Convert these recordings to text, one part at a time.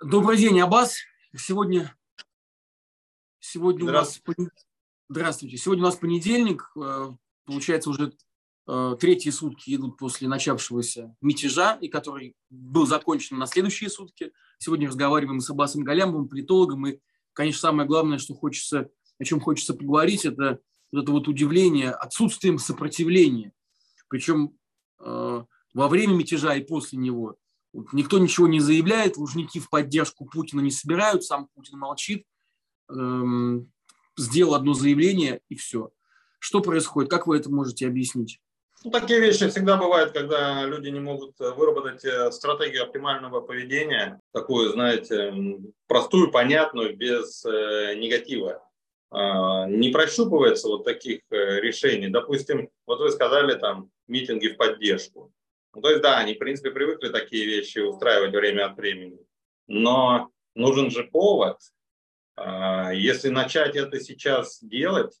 Добрый день, Аббас. Сегодня, сегодня у нас здравствуйте. Сегодня у нас понедельник. Э, получается уже э, третьи сутки идут после начавшегося мятежа, и который был закончен на следующие сутки. Сегодня разговариваем с Аббасом Галямовым, политологом. И, конечно, самое главное, что хочется, о чем хочется поговорить, это вот это вот удивление отсутствием сопротивления. Причем э, во время мятежа и после него – Никто ничего не заявляет, лужники в поддержку Путина не собирают, сам Путин молчит, эм, сделал одно заявление и все. Что происходит? Как вы это можете объяснить? Ну, такие вещи всегда бывают, когда люди не могут э, выработать э, стратегию оптимального поведения, такую, знаете, простую, понятную, без э, негатива. Э, не прощупывается вот таких решений. Допустим, вот вы сказали там митинги в поддержку. Ну, то есть, да, они, в принципе, привыкли такие вещи устраивать время от времени. Но нужен же повод. А, если начать это сейчас делать,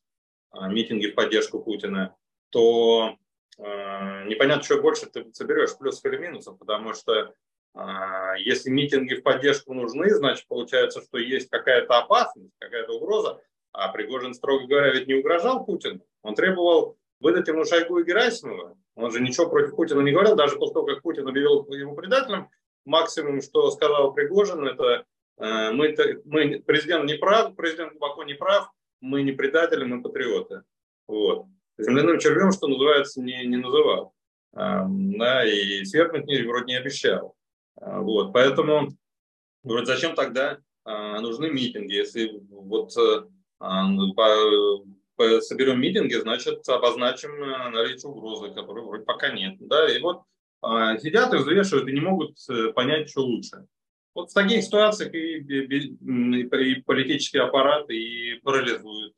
а, митинги в поддержку Путина, то а, непонятно, что больше ты соберешь, плюсов или минусов, потому что если митинги в поддержку нужны, значит, получается, что есть какая-то опасность, какая-то угроза, а Пригожин, строго говоря, ведь не угрожал Путину. Он требовал выдать ему Шойгу и Герасимова, он же ничего против Путина не говорил, даже после того, как Путин объявил его предателем, максимум, что сказал Пригожин, это э, мы, мы, президент не прав, президент глубоко не прав, мы не предатели, мы патриоты. Вот. Земляным червем, что называется, не, не называл. Э, да, и свергнуть не, вроде не обещал. Э, вот. Поэтому вроде зачем тогда э, нужны митинги, если вот э, по, соберем митинги, значит, обозначим э, наличие угрозы, которой вроде пока нет. Да? И вот а, сидят и взвешивают и не могут э, понять, что лучше. Вот в таких ситуациях и, и, и политический аппарат и парализует.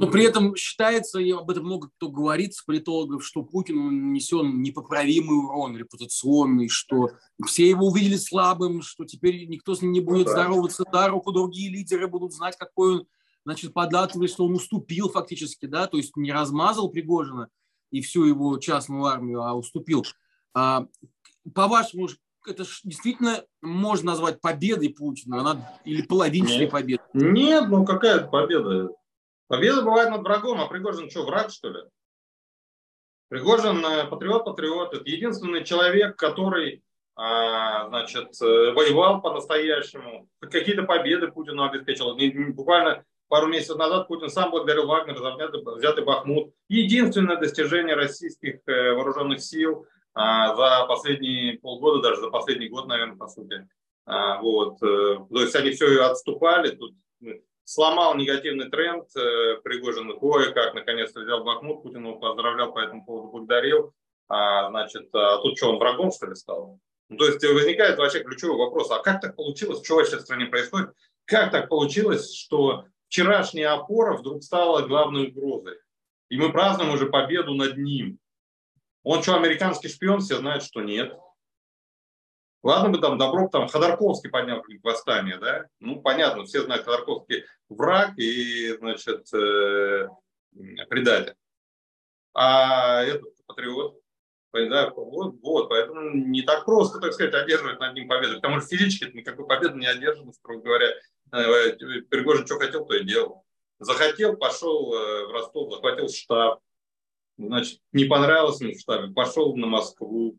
Но при этом считается, и об этом много кто говорит с политологов, что Путину нанесен непоправимый урон репутационный, что все его увидели слабым, что теперь никто с ним не будет ну, да. здороваться за руку, другие лидеры будут знать, какой он значит, податывает, что он уступил фактически, да, то есть не размазал Пригожина и всю его частную армию, а уступил. А, по-вашему, это действительно можно назвать победой Путина, она или половинчатой Нет. победой? Нет, ну какая победа? Победа бывает над врагом, а Пригожин что, враг, что ли? Пригожин э, патриот-патриот. Это единственный человек, который а, значит, э, воевал по-настоящему. Какие-то победы Путину обеспечил. Буквально пару месяцев назад Путин сам благодарил Вагнера за взятый Бахмут. Единственное достижение российских э, вооруженных сил а, за последние полгода, даже за последний год, наверное, по сути. А, вот. Э, то есть они все отступали, тут ну, сломал негативный тренд, э, Пригожин кое-как наконец-то взял Бахмут, Путин его поздравлял по этому поводу, благодарил. А, значит, а тут что, он врагом, что ли, стал? Ну, то есть возникает вообще ключевой вопрос, а как так получилось, что вообще в стране происходит? Как так получилось, что вчерашняя опора вдруг стала главной угрозой. И мы празднуем уже победу над ним. Он что, американский шпион? Все знают, что нет. Ладно бы там Добров, там Ходорковский поднял восстание, да? Ну, понятно, все знают, Ходорковский враг и, значит, э, предатель. А этот патриот, да, вот, вот, поэтому не так просто, так сказать, одерживать над ним победу. Потому что физически никакой победы не одержано, строго говоря. Э, Пригожин что хотел, то и делал. Захотел, пошел э, в Ростов, захватил штаб. Значит, не понравилось ему в штабе, пошел на Москву.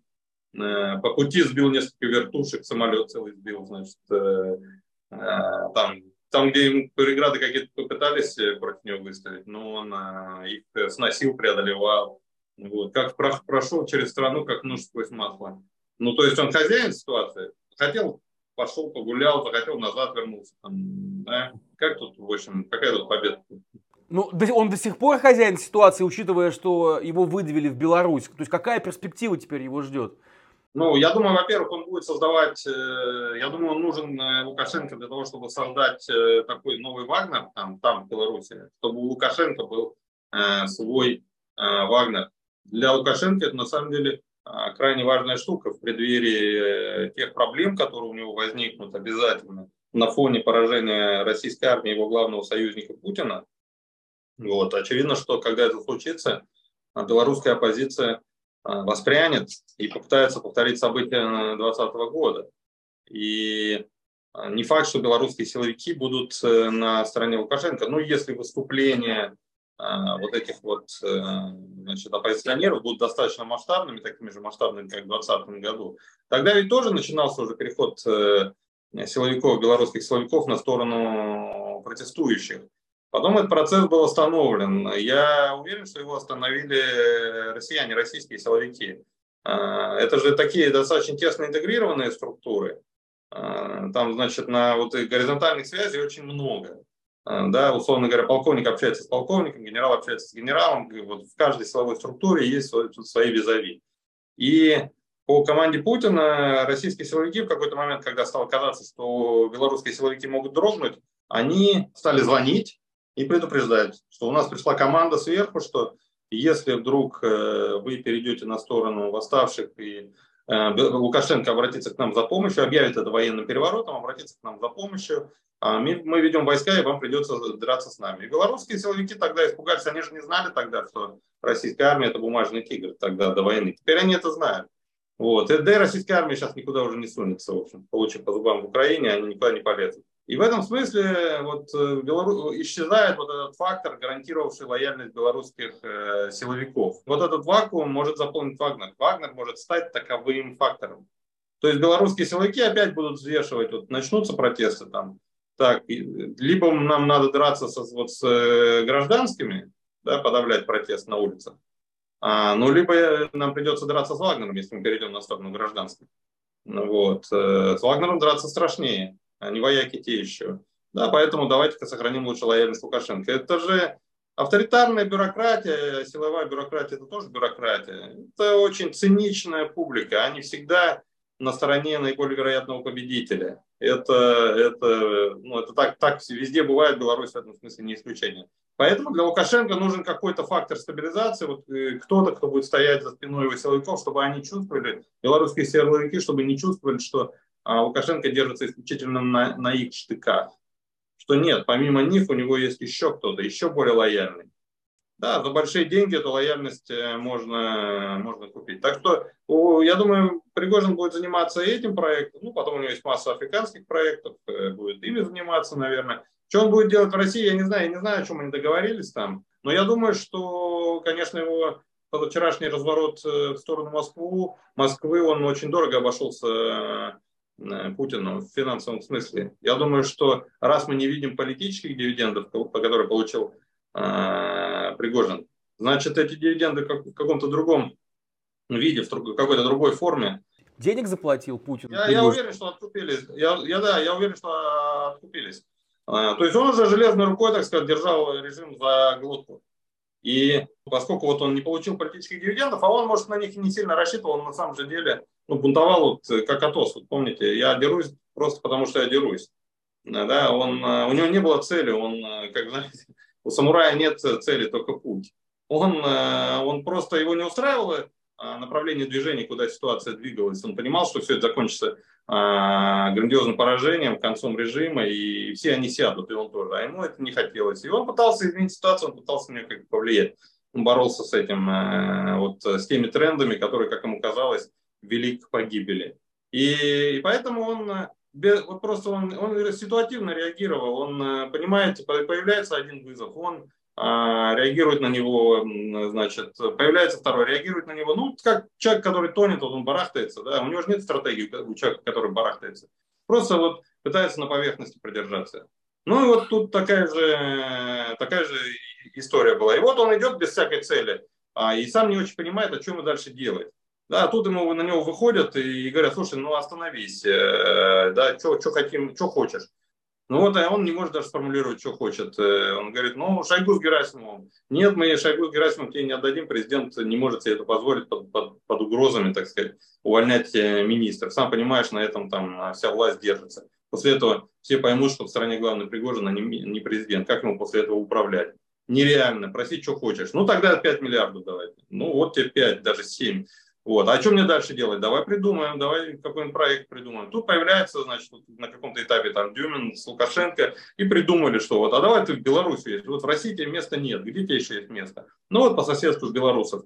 Э, по пути сбил несколько вертушек, самолет целый сбил, значит, там, там, где ему преграды какие-то попытались против него выставить, но он их сносил, преодолевал. Вот. Как прошел через страну, как нож сквозь масло. Ну, то есть он хозяин ситуации. Хотел пошел, погулял, захотел, назад вернулся. Там, да? Как тут, в общем, какая тут победа? Ну, он до сих пор хозяин ситуации, учитывая, что его выдавили в Беларусь. То есть какая перспектива теперь его ждет? Ну, я думаю, во-первых, он будет создавать, э, я думаю, он нужен э, Лукашенко для того, чтобы создать э, такой новый Вагнер там, там в Беларуси, чтобы у Лукашенко был свой Вагнер. Для Лукашенко это на самом деле крайне важная штука в преддверии э, тех проблем, которые у него возникнут обязательно на фоне поражения российской армии его главного союзника Путина. Вот. Очевидно, что когда это случится, а, белорусская оппозиция а, воспрянет и попытается повторить события 2020 года. И не факт, что белорусские силовики будут на стороне Лукашенко. Ну, если выступления вот этих вот значит, оппозиционеров будут достаточно масштабными, такими же масштабными, как в 2020 году, тогда ведь тоже начинался уже переход силовиков, белорусских силовиков на сторону протестующих. Потом этот процесс был остановлен. Я уверен, что его остановили россияне, российские силовики. А, это же такие достаточно тесно интегрированные структуры. А, там, значит, на вот горизонтальных связей очень много. А, да, условно говоря, полковник общается с полковником, генерал общается с генералом. Вот в каждой силовой структуре есть свои визави. И по команде Путина российские силовики в какой-то момент, когда стало казаться, что белорусские силовики могут дрогнуть, они стали звонить и предупреждать, что у нас пришла команда сверху, что если вдруг э, вы перейдете на сторону восставших и э, Лукашенко обратится к нам за помощью, объявит это военным переворотом, обратится к нам за помощью, а мы ведем войска, и вам придется драться с нами. И белорусские силовики тогда испугались, они же не знали тогда, что российская армия это бумажный тигр тогда до войны. Теперь они это знают. Вот. И, да и российская армия сейчас никуда уже не сунется, в общем, получив по зубам в Украине, они никуда не полезут. И в этом смысле вот, э, Белору... исчезает вот этот фактор, гарантировавший лояльность белорусских э, силовиков. Вот этот вакуум может заполнить Вагнер. Вагнер может стать таковым фактором. То есть белорусские силовики опять будут взвешивать, вот начнутся протесты там, так, либо нам надо драться со, вот, с э, гражданскими, да, подавлять протест на улицах, а, ну, либо нам придется драться с Вагнером, если мы перейдем на сторону гражданских. Ну, вот. Э, с Вагнером драться страшнее они вояки те еще. Да, поэтому давайте-ка сохраним лучше лояльность Лукашенко. Это же авторитарная бюрократия, силовая бюрократия, это тоже бюрократия. Это очень циничная публика. Они всегда на стороне наиболее вероятного победителя. Это, это, ну, это так, так везде бывает, Беларусь в этом смысле не исключение. Поэтому для Лукашенко нужен какой-то фактор стабилизации, вот э, кто-то, кто будет стоять за спиной его силовиков, чтобы они чувствовали, белорусские силовики, чтобы не чувствовали, что а Лукашенко держится исключительно на, на их штыках. Что нет, помимо них у него есть еще кто-то, еще более лояльный. Да, за большие деньги эту лояльность э, можно, можно купить. Так что, я думаю, Пригожин будет заниматься этим проектом. Ну, потом у него есть масса африканских проектов, э, будет ими заниматься, наверное. Что он будет делать в России, я не знаю. Я не знаю, о чем они договорились там. Но я думаю, что, конечно, его вчерашний разворот э, в сторону Москвы, Москвы, он очень дорого обошелся Путину в финансовом смысле. Я думаю, что раз мы не видим политических дивидендов, по которые получил э, Пригожин, значит, эти дивиденды как, в каком-то другом виде, в какой-то другой форме. Денег заплатил Путин? Я, я уверен, что откупились. Я, я, да, я уверен, что откупились. Э, то есть он уже железной рукой, так сказать, держал режим за глотку. И поскольку вот он не получил политических дивидендов, а он, может, на них не сильно рассчитывал, он на самом же деле ну, бунтовал вот, э, как Атос. Вот помните, я дерусь просто потому, что я дерусь. Да, он, э, у него не было цели, он, э, как знаете, у самурая нет цели, только путь. Он, он просто его не устраивало направление движения, куда ситуация двигалась. Он понимал, что все это закончится грандиозным поражением, концом режима, и все они сядут, и он тоже. А ему это не хотелось. И он пытался изменить ситуацию, он пытался на нее как-то повлиять. Он боролся с этим, вот с теми трендами, которые, как ему казалось, вели к погибели. И, и поэтому он, э, вот просто он, он ситуативно реагировал, он, э, понимаете, появляется один вызов, он а, реагирует на него, значит, появляется второй, реагирует на него, ну, как человек, который тонет, вот он барахтается, да, у него же нет стратегии у человека, который барахтается. Просто вот пытается на поверхности продержаться. Ну и вот тут такая же, такая же история была. И вот он идет без всякой цели, а, и сам не очень понимает, о чем ему дальше делать. Да, тут ему на него выходят и говорят, слушай, ну остановись, э, да, что хотим, что хочешь. Ну вот, а он не может даже сформулировать, что хочет. Э, он говорит, ну, Шойгу с Герасимовым. Нет, мы Шойгу с Герасимовым тебе не отдадим, президент не может себе это позволить под, под, под угрозами, так сказать, увольнять министров. Сам понимаешь, на этом там вся власть держится. После этого все поймут, что в стране главный Пригожин, а не, не президент. Как ему после этого управлять? Нереально. Проси, что хочешь. Ну, тогда 5 миллиардов давайте. Ну, вот тебе 5, даже 7. Вот. А что мне дальше делать? Давай придумаем, давай какой-нибудь проект придумаем. Тут появляется, значит, на каком-то этапе там Дюмин с Лукашенко и придумали, что вот, а давай ты в Беларуси есть. Вот в России тебе места нет, где тебе еще есть место? Ну вот по соседству с белорусов.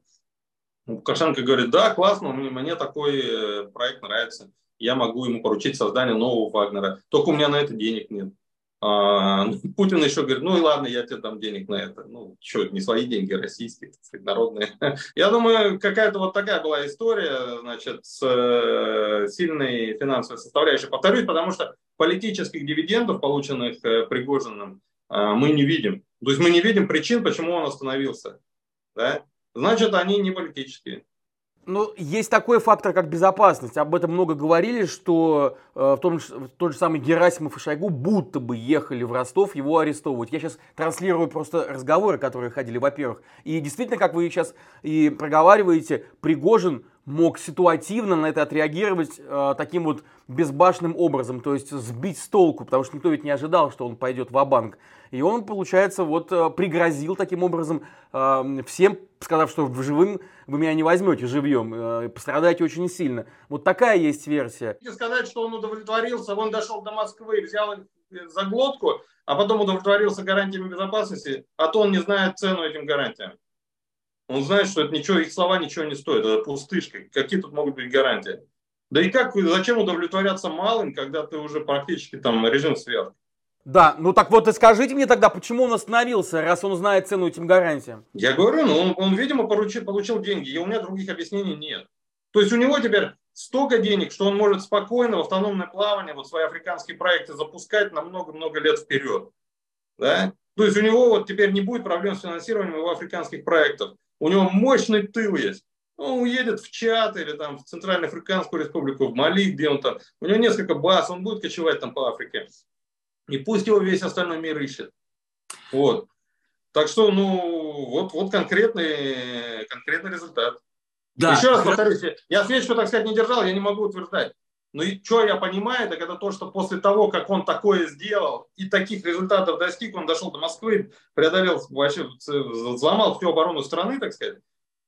Лукашенко говорит, да, классно, мне, мне такой э, проект нравится. я могу ему поручить создание нового Вагнера. Только у меня на это денег нет. А, ну, Путин еще говорит, ну и ладно, я тебе дам денег на это. Ну, что, не свои деньги, российские, так сказать, народные. Я думаю, какая-то вот такая была история, значит, с э, сильной финансовой составляющей. Повторюсь, потому что политических дивидендов, полученных э, Пригожиным, э, мы не видим. То есть мы не видим причин, почему он остановился. Да? Значит, они не политические. Ну, есть такой фактор, как безопасность. Об этом много говорили, что э, в том в тот же самый Герасимов и Шойгу будто бы ехали в Ростов его арестовывать. Я сейчас транслирую просто разговоры, которые ходили, во-первых. И действительно, как вы сейчас и проговариваете, Пригожин мог ситуативно на это отреагировать э, таким вот безбашенным образом, то есть сбить с толку, потому что никто ведь не ожидал, что он пойдет в банк И он, получается, вот э, пригрозил таким образом э, всем, сказав, что в живым вы меня не возьмете живьем, э, пострадаете очень сильно. Вот такая есть версия. Сказать, что он удовлетворился, он дошел до Москвы, взял за глотку, а потом удовлетворился гарантиями безопасности, а то он не знает цену этим гарантиям. Он знает, что это ничего, их слова ничего не стоят, это пустышка. Какие тут могут быть гарантии? Да и как, зачем удовлетворяться малым, когда ты уже практически там режим сверх? Да, ну так вот и скажите мне тогда, почему он остановился, раз он знает цену этим гарантиям? Я говорю, ну он, он видимо, поручил, получил деньги, и у меня других объяснений нет. То есть у него теперь столько денег, что он может спокойно в автономное плавание вот свои африканские проекты запускать на много-много лет вперед. Да? То есть у него вот теперь не будет проблем с финансированием его африканских проектов. У него мощный тыл есть. Он уедет в Чад или там в Центральноафриканскую республику, в Мали, где он там. У него несколько баз, он будет кочевать там по Африке. И пусть его весь остальной мир ищет. Вот. Так что, ну, вот, вот конкретный, конкретный результат. Да. Еще раз повторюсь, я свечку, так сказать, не держал, я не могу утверждать. Но и что я понимаю, так это то, что после того, как он такое сделал и таких результатов достиг, он дошел до Москвы, преодолел, вообще взломал всю оборону страны, так сказать.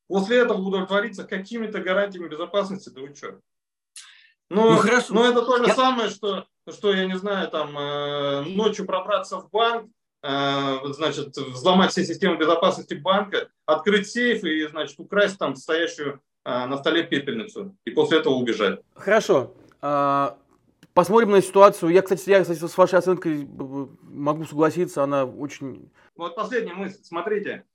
После этого удовлетвориться какими-то гарантиями безопасности, да вы что? Ну, ну, хорошо. ну это то же я... самое, что, что, я не знаю, там э, ночью пробраться в банк, э, значит, взломать все системы безопасности банка, открыть сейф и, значит, украсть там стоящую э, на столе пепельницу и после этого убежать. Хорошо. А, посмотрим на ситуацию. Я, кстати, я, кстати, с вашей оценкой могу согласиться, она очень... Вот последняя мысль. Смотрите,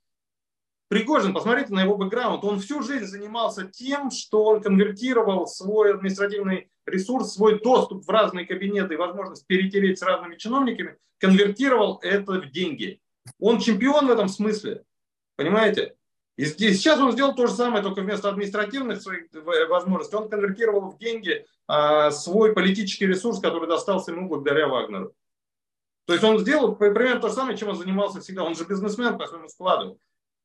Пригожин, посмотрите на его бэкграунд, он всю жизнь занимался тем, что он конвертировал свой административный ресурс, свой доступ в разные кабинеты и возможность перетереть с разными чиновниками, конвертировал это в деньги. Он чемпион в этом смысле, понимаете? И сейчас он сделал то же самое, только вместо административных своих возможностей он конвертировал в деньги а, свой политический ресурс, который достался ему благодаря Вагнеру. То есть он сделал примерно то же самое, чем он занимался всегда. Он же бизнесмен по своему складу.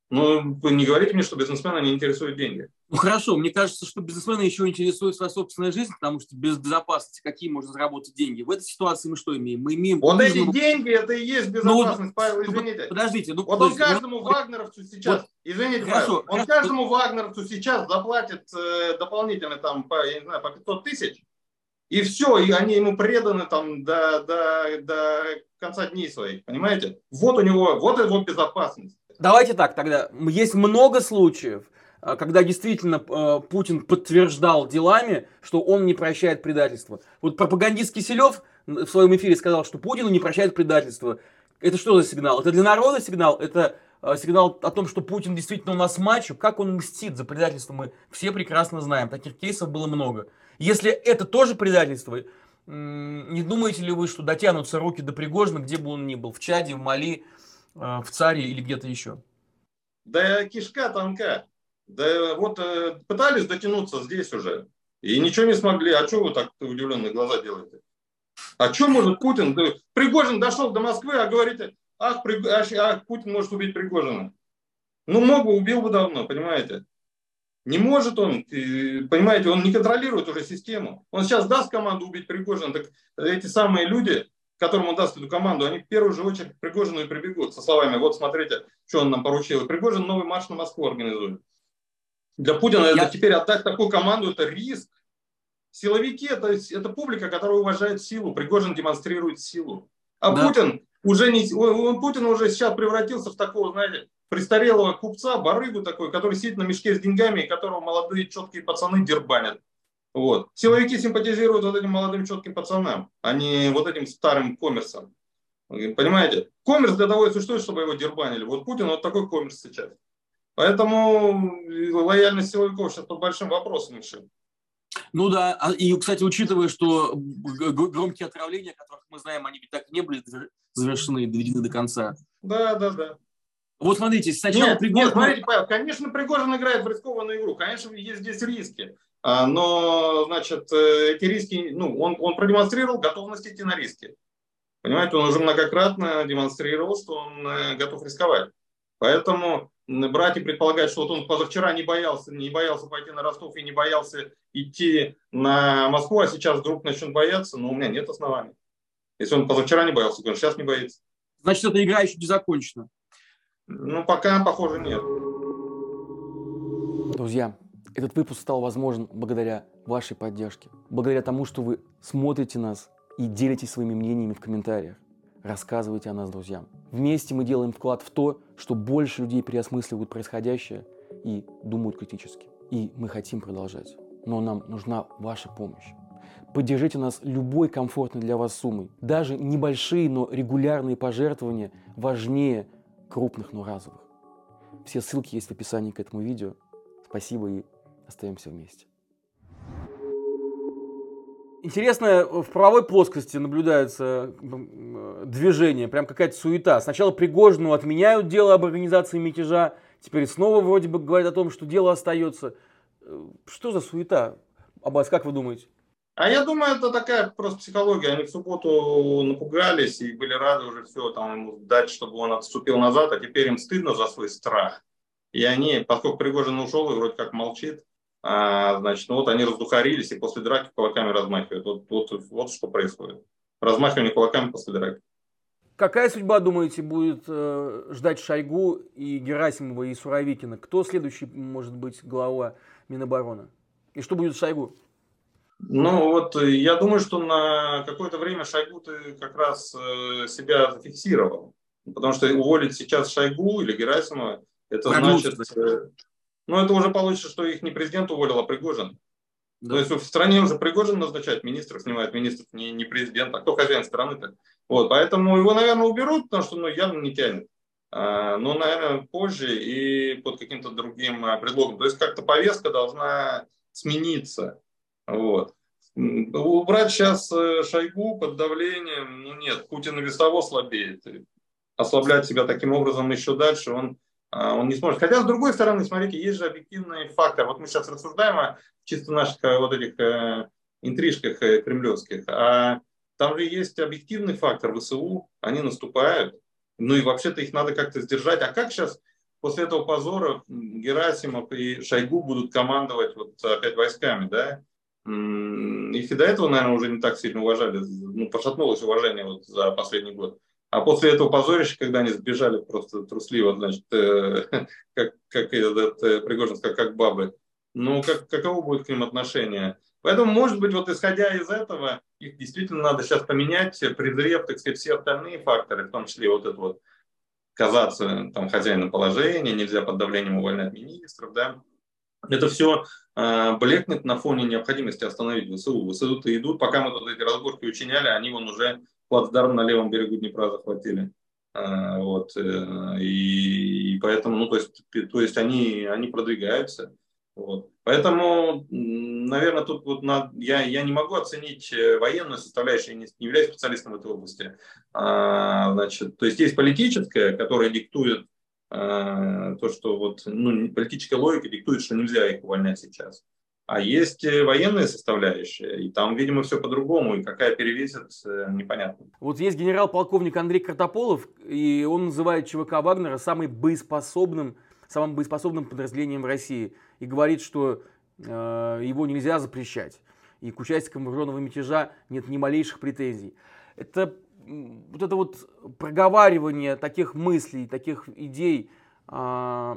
Ну, не говорите мне, что бизнесмена не интересуют деньги. Ну хорошо, мне кажется, что бизнесмена еще интересует своя собственная жизнь, потому что без безопасности какие можно заработать деньги? В этой ситуации мы что имеем? Мы имеем... Вот эти деньги, это и есть ну, безопасность, ну, Павел, извините. Подождите. Ну, вот он каждому ну, вагнеровцу сейчас, вот, извините, хорошо, Павел, он хорошо. каждому вагнеровцу сейчас заплатит э, дополнительно там, по, я не знаю, по 500 тысяч, и все, и они ему преданы там до, до, до конца дней своих, понимаете? Вот у него, вот его безопасность. Давайте так тогда. Есть много случаев, а, когда действительно э, Путин подтверждал делами, что он не прощает предательство. Вот пропагандист Киселев в своем эфире сказал, что Путин не прощает предательство. Это что за сигнал? Это для народа сигнал? Это э, сигнал о том, что Путин действительно у нас мачо? Как он мстит за предательство, мы все прекрасно знаем. Таких кейсов было много. Если это тоже предательство, не думаете ли вы, что дотянутся руки до Пригожина, где бы он ни был, в Чаде, в Мали, в Царе или где-то еще? Да кишка тонка. Да вот э, пытались дотянуться здесь уже. И ничего не смогли. А что вы так удивленные глаза делаете? А что может Путин? Пригожин дошел до Москвы, а говорите, ах, При... ах, Путин может убить Пригожина. Ну, мог бы, убил бы давно, понимаете? Не может он, понимаете, он не контролирует уже систему. Он сейчас даст команду убить Пригожина, так эти самые люди, которым он даст эту команду, они в первую же очередь к Пригожину и прибегут со словами, вот смотрите, что он нам поручил. И Пригожин новый марш на Москву организует. Для Путина Я... это теперь отдать такую команду, это риск. Силовики это, это публика, которая уважает силу. Пригожин демонстрирует силу. А да. Путин уже не, он, Путин уже сейчас превратился в такого, знаете, престарелого купца, барыгу такой, который сидит на мешке с деньгами, и которого молодые четкие пацаны дербанят. Вот. Силовики симпатизируют вот этим молодым четким пацанам, а не вот этим старым коммерсам. Понимаете? Коммерс для того и существует, чтобы его дербанили. Вот Путин вот такой коммерс сейчас. Поэтому лояльность силовиков сейчас под большим вопросом еще. Ну да, а, и, кстати, учитывая, что громкие отравления, которых мы знаем, они ведь так не были завершены доведены до конца. Да, да, да. Вот смотрите, сначала нет, Пригожин... Нет, смотрите, Павел, конечно, Пригожин играет в рискованную игру, конечно, есть здесь риски. А, но, значит, э, эти риски, ну, он, он продемонстрировал готовность идти на риски. Понимаете, он уже многократно демонстрировал, что он э, готов рисковать. Поэтому брать и предполагать, что вот он позавчера не боялся, не боялся пойти на Ростов и не боялся идти на Москву, а сейчас вдруг начнет бояться, ну, у меня нет оснований. Если он позавчера не боялся, то он сейчас не боится. Значит, эта игра еще не закончена. Ну, пока, похоже, нет. Друзья, этот выпуск стал возможен благодаря вашей поддержке, благодаря тому, что вы смотрите нас и делитесь своими мнениями в комментариях. Рассказывайте о нас друзьям. Вместе мы делаем вклад в то, что больше людей переосмысливают происходящее и думают критически. И мы хотим продолжать. Но нам нужна ваша помощь. Поддержите нас любой комфортной для вас суммой. Даже небольшие, но регулярные пожертвования важнее крупных, но разовых. Все ссылки есть в описании к этому видео. Спасибо и остаемся вместе. Интересно, в правовой плоскости наблюдается движение, прям какая-то суета. Сначала Пригожину отменяют дело об организации мятежа, теперь снова вроде бы говорят о том, что дело остается. Что за суета? Аббас, как вы думаете? А я думаю, это такая просто психология. Они в субботу напугались и были рады уже все там ему дать, чтобы он отступил назад, а теперь им стыдно за свой страх. И они, поскольку Пригожин ушел и вроде как молчит, а, значит, ну вот они раздухарились и после драки кулаками размахивают. Вот, вот, вот что происходит. Размахивание кулаками после драки. Какая судьба, думаете, будет э, ждать Шойгу и Герасимова и Суровикина? Кто следующий может быть глава Минобороны? И что будет с Шойгу? Ну вот я думаю, что на какое-то время Шойгу ты как раз э, себя зафиксировал. Потому что уволить сейчас Шойгу или Герасимова, это значит... Э, ну, это уже получится, что их не президент уволил, а Пригожин. Да. То есть в стране уже Пригожин назначает министров, снимает министров, не, не президент, а кто хозяин страны-то. Вот, поэтому его, наверное, уберут, потому что ну, явно не тянет. А, но, наверное, позже и под каким-то другим а, предлогом. То есть как-то повестка должна смениться. Вот. Убрать сейчас э, Шойгу под давлением, ну нет, Путин и без того слабеет. Ослаблять себя таким образом еще дальше он он не сможет. Хотя, с другой стороны, смотрите, есть же объективный фактор. Вот мы сейчас рассуждаем о чисто наших э, вот этих э, интрижках э, кремлевских, а там же есть объективный фактор ВСУ, они наступают, ну и вообще-то их надо как-то сдержать. А как сейчас после этого позора Герасимов и Шойгу будут командовать вот опять войсками, да? Их и до этого, наверное, уже не так сильно уважали, ну, пошатнулось уважение вот за последний год. А после этого позорища, когда они сбежали просто трусливо, значит, э, как, как этот э, Пригожин сказал, как бабы, ну, как, каково будет к ним отношение? Поэтому, может быть, вот исходя из этого, их действительно надо сейчас поменять, презрев, так сказать, все остальные факторы, в том числе вот это вот казаться там хозяином положения, нельзя под давлением увольнять министров, да. Это все э, блекнет на фоне необходимости остановить ВСУ. ВСУ-то идут, пока мы тут эти разборки учиняли, они вон уже плацдарм на левом берегу Днепра захватили. А, вот, э, и, и поэтому, ну, то есть, то есть они, они продвигаются. Вот. Поэтому, наверное, тут вот на, я, я не могу оценить э, военную составляющую, я не, не являюсь специалистом в этой области. А, значит, то есть есть политическая, которая диктует а, то, что вот, ну, политическая логика диктует, что нельзя их увольнять сейчас. А есть э, военная составляющая, и там, видимо, все по-другому, и какая перевесит, э, непонятно. Вот есть генерал-полковник Андрей Картополов, и он называет ЧВК Вагнера самым боеспособным, самым боеспособным подразделением в России, и говорит, что э, его нельзя запрещать, и к участникам вооруженного мятежа нет ни малейших претензий. Это вот это вот проговаривание таких мыслей, таких идей э,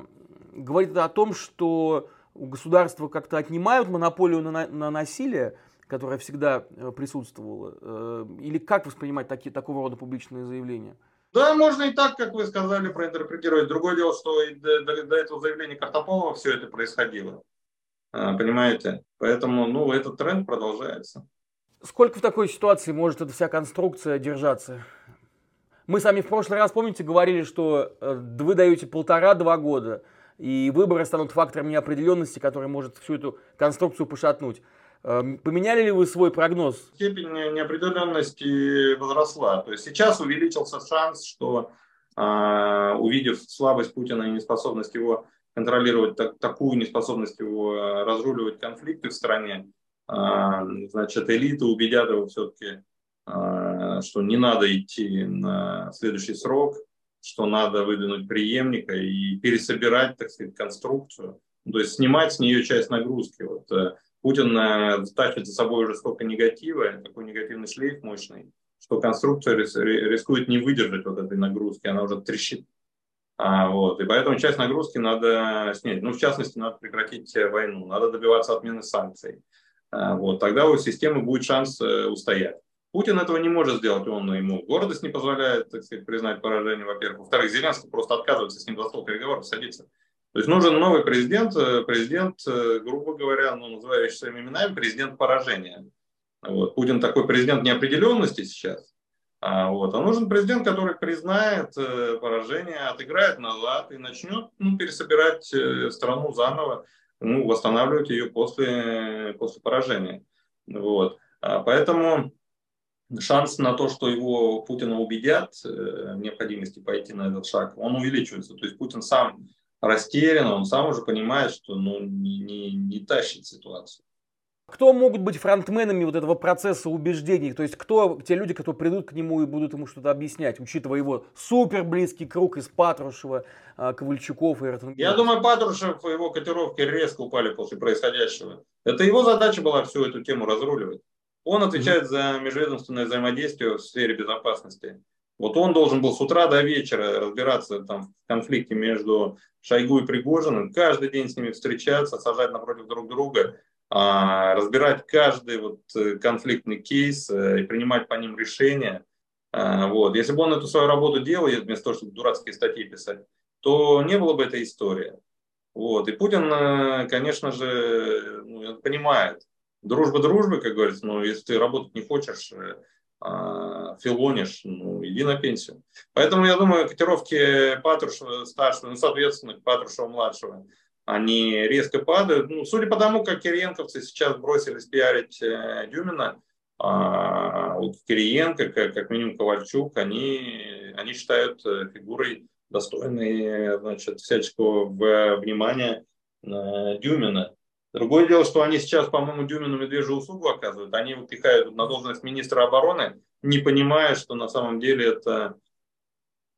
говорит о том, что у государства как-то отнимают монополию на, на насилие, которая всегда э, присутствовала? Э, или как воспринимать такие, такого рода публичные заявления? Да, можно и так, как вы сказали, проинтерпретировать. Другое дело, что и до, до, до этого заявления Картополова все это происходило. Понимаете? Поэтому, ну, этот тренд продолжается. Сколько в такой ситуации может эта вся конструкция держаться? Мы сами в прошлый раз, помните, говорили, что вы даете полтора-два года, и выборы станут фактором неопределенности, который может всю эту конструкцию пошатнуть. Эм, поменяли ли вы свой прогноз? Степень неопределенности возросла. То есть сейчас увеличился шанс, что а, увидев слабость Путина и неспособность его контролировать, так, такую неспособность его а, разруливать конфликты в стране, а, значит, элиты убедят его все-таки, что не надо идти на следующий срок, что надо выдвинуть преемника и пересобирать, так сказать, конструкцию, то есть снимать с нее часть нагрузки. Вот э, Путин э, тащит за собой уже столько негатива, такой негативный шлейф мощный, что конструкция рискует не выдержать вот этой нагрузки, она уже трещит. А, вот, и поэтому часть нагрузки надо снять. Ну, в частности, надо прекратить войну, надо добиваться отмены санкций. А, вот, тогда у системы будет шанс э, устоять. Путин этого не может сделать, он ему гордость не позволяет, так сказать, признать поражение, во-первых. Во-вторых, Зеленский просто отказывается с ним за стол переговоров садиться. То есть нужен новый президент, э, президент, э, грубо говоря, ну, называя вещи своими именами, президент поражения. Вот. Путин такой президент неопределенности сейчас. А, вот. а нужен президент, который признает э, поражение, отыграет назад и начнет ну, пересобирать страну заново, ну, восстанавливать ее после, после поражения. Вот. А, поэтому шанс на то, что его Путина убедят в необходимости пойти на этот шаг, он увеличивается. То есть Путин сам растерян, он сам уже понимает, что ну, не, не, не тащит ситуацию. Кто могут быть фронтменами вот этого процесса убеждений? То есть кто те люди, которые придут к нему и будут ему что-то объяснять, учитывая его супер близкий круг из Патрушева, а, Ковальчуков и Ротенгера? Я думаю, Патрушев и его котировки резко упали после происходящего. Это его задача была всю эту тему разруливать. Он отвечает за межведомственное взаимодействие в сфере безопасности. Вот он должен был с утра до вечера разбираться там, в конфликте между Шойгу и Пригожиным, каждый день с ними встречаться, сажать напротив друг друга, а, разбирать каждый вот э, конфликтный кейс э, и принимать по ним решения. А, вот. Если бы он эту свою работу делал, вместо того, чтобы дурацкие статьи писать, то не было бы этой истории. Вот. И Путин, э, конечно же, ну, понимает, дружба дружбы, как говорится, но если ты работать не хочешь, а, филонишь, ну, иди на пенсию. Поэтому я думаю, котировки Патрушева старшего, ну, соответственно, Патрушева младшего, они резко падают. Ну, судя по тому, как кириенковцы сейчас бросились пиарить э, Дюмина, а, вот Кириенко, как, как минимум Ковальчук, они, они считают э, фигурой достойной значит, всяческого внимания э, Дюмина. Другое дело, что они сейчас, по-моему, Дюмину медвежью услугу оказывают. Они выпихают на должность министра обороны, не понимая, что на самом деле это,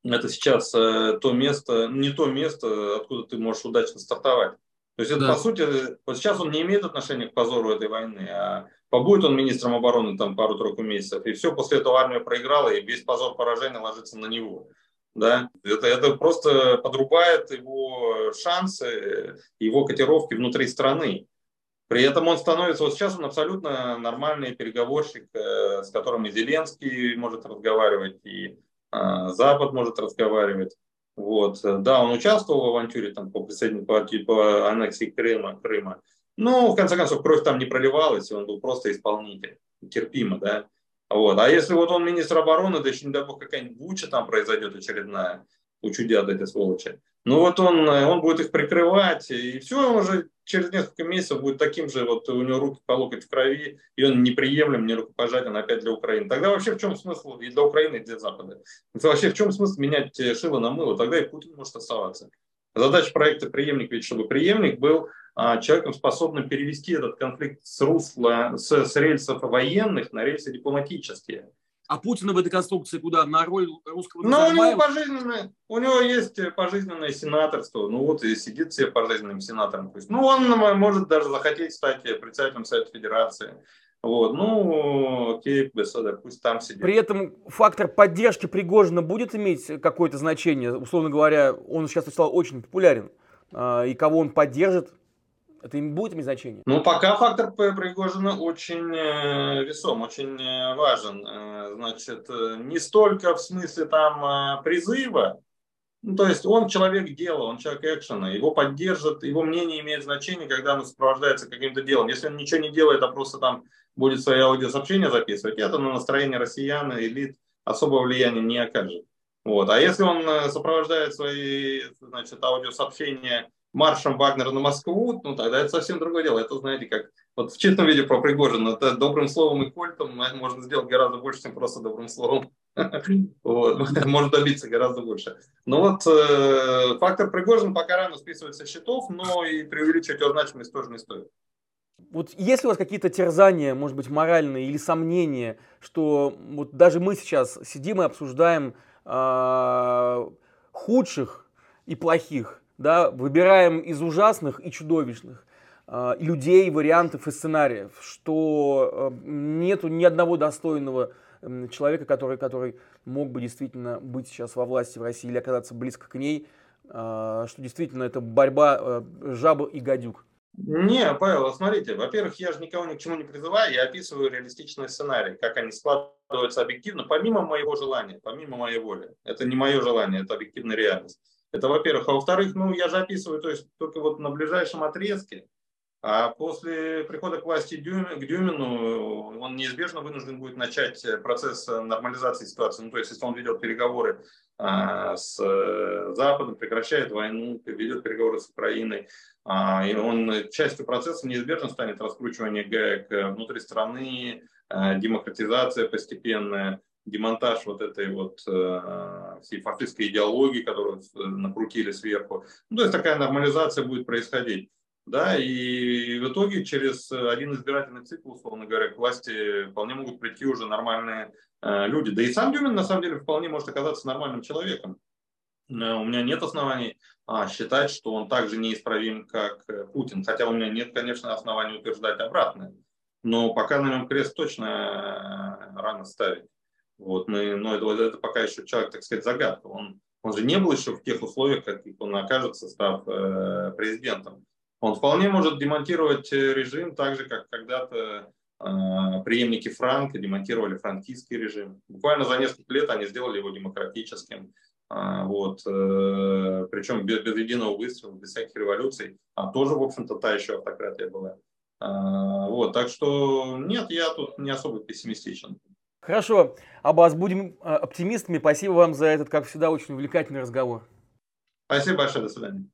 это сейчас э, то место, не то место, откуда ты можешь удачно стартовать. То есть это, да. по сути, вот сейчас он не имеет отношения к позору этой войны, а побудет он министром обороны там пару-тройку месяцев, и все, после этого армия проиграла, и весь позор поражения ложится на него да, это, это просто подрубает его шансы, его котировки внутри страны. При этом он становится, вот сейчас он абсолютно нормальный переговорщик, э, с которым и Зеленский может разговаривать, и э, Запад может разговаривать. Вот. Да, он участвовал в авантюре там, по, по, по аннексии Крыма, Крыма. Но, в конце концов, кровь там не проливалась, и он был просто исполнитель. Терпимо, да. Вот. А если вот он министр обороны, да еще не дай бог какая-нибудь буча там произойдет очередная, учудят эти сволочи. Ну вот он, он будет их прикрывать, и все, он уже через несколько месяцев будет таким же, вот у него руки по локоть в крови, и он неприемлем, не рукопожатен опять для Украины. Тогда вообще в чем смысл и для Украины, и для Запада? Вообще в чем смысл менять шило на мыло? Тогда и Путин может оставаться. Задача проекта «Преемник» ведь, чтобы преемник был а, человеком, способным перевести этот конфликт с русла, с, с рельсов военных на рельсы дипломатические. А Путина в этой конструкции куда? На роль русского Ну, у него пожизненное, у него есть пожизненное сенаторство. Ну вот и сидит себе пожизненным сенатором. Ну, он может даже захотеть стать председателем Совета Федерации. Вот, ну, окей, беседа, пусть там сидит. При этом фактор поддержки Пригожина будет иметь какое-то значение? Условно говоря, он сейчас стал очень популярен. А, и кого он поддержит, это им будет иметь значение? Ну, пока фактор Пригожина очень э, весом, очень э, важен. Э, значит, не столько в смысле там призыва, Ну, то есть он человек дела, он человек экшена, его поддержат, его мнение имеет значение, когда оно сопровождается каким-то делом. Если он ничего не делает, а просто там будет свои аудиосообщения записывать, это на настроение россиян, элит особого влияния не окажет. Вот. А если он э, сопровождает свои значит, аудиосообщения маршем Вагнера на Москву, ну тогда это совсем другое дело. Это, знаете, как вот в чистом виде про Пригожина, это добрым словом и кольтом можно сделать гораздо больше, чем просто добрым словом. Вот. Можно добиться гораздо больше. Но вот э, фактор Пригожин пока рано списывать со счетов, но и преувеличивать его значимость тоже не стоит. Вот есть ли у вас какие-то терзания, может быть, моральные или сомнения, что вот даже мы сейчас сидим и обсуждаем э, худших и плохих, да, выбираем из ужасных и чудовищных э, людей, вариантов и сценариев, что э, нету ни одного достойного человека, который, который мог бы действительно быть сейчас во власти в России или оказаться близко к ней, э, что действительно это борьба э, жаба и гадюк. Не, Павел, смотрите, во-первых, я же никого ни к чему не призываю, я описываю реалистичные сценарии, как они складываются объективно, помимо моего желания, помимо моей воли. Это не мое желание, это объективная реальность. Это во-первых. А во-вторых, ну, я же описываю, то есть только вот на ближайшем отрезке, а после прихода к власти Дюм, к Дюмину он неизбежно вынужден будет начать процесс нормализации ситуации. Ну, то есть, если он ведет переговоры а, с э, Западом, прекращает войну, ведет переговоры с Украиной, а, и он частью процесса неизбежно станет раскручивание гаек внутри страны, демократизация постепенная, демонтаж вот этой вот э, всей фашистской идеологии, которую накрутили сверху. Ну, то есть такая нормализация будет происходить. Да, и в итоге через один избирательный цикл, условно говоря, к власти вполне могут прийти уже нормальные э, люди. Да и сам Дюмин, на самом деле, вполне может оказаться нормальным человеком. Э, у меня нет оснований а, считать, что он так же неисправим, как э, Путин. Хотя у меня нет, конечно, оснований утверждать обратное. Но пока на нем крест точно рано ставить. Вот, мы, но это, это пока еще человек, так сказать, загадка. Он, он же не был еще в тех условиях, каких он окажется, став э, президентом. Он вполне может демонтировать э, режим так же, как когда-то э, преемники Франка демонтировали франкистский режим. Буквально за несколько лет они сделали его демократическим. Э, вот, э, причем без, без единого выстрела, без всяких революций. А тоже, в общем-то, та еще автократия была. Э, вот, так что нет, я тут не особо пессимистичен. Хорошо, Абаз, будем э, оптимистами. Спасибо вам за этот, как всегда, очень увлекательный разговор. Спасибо большое, до свидания.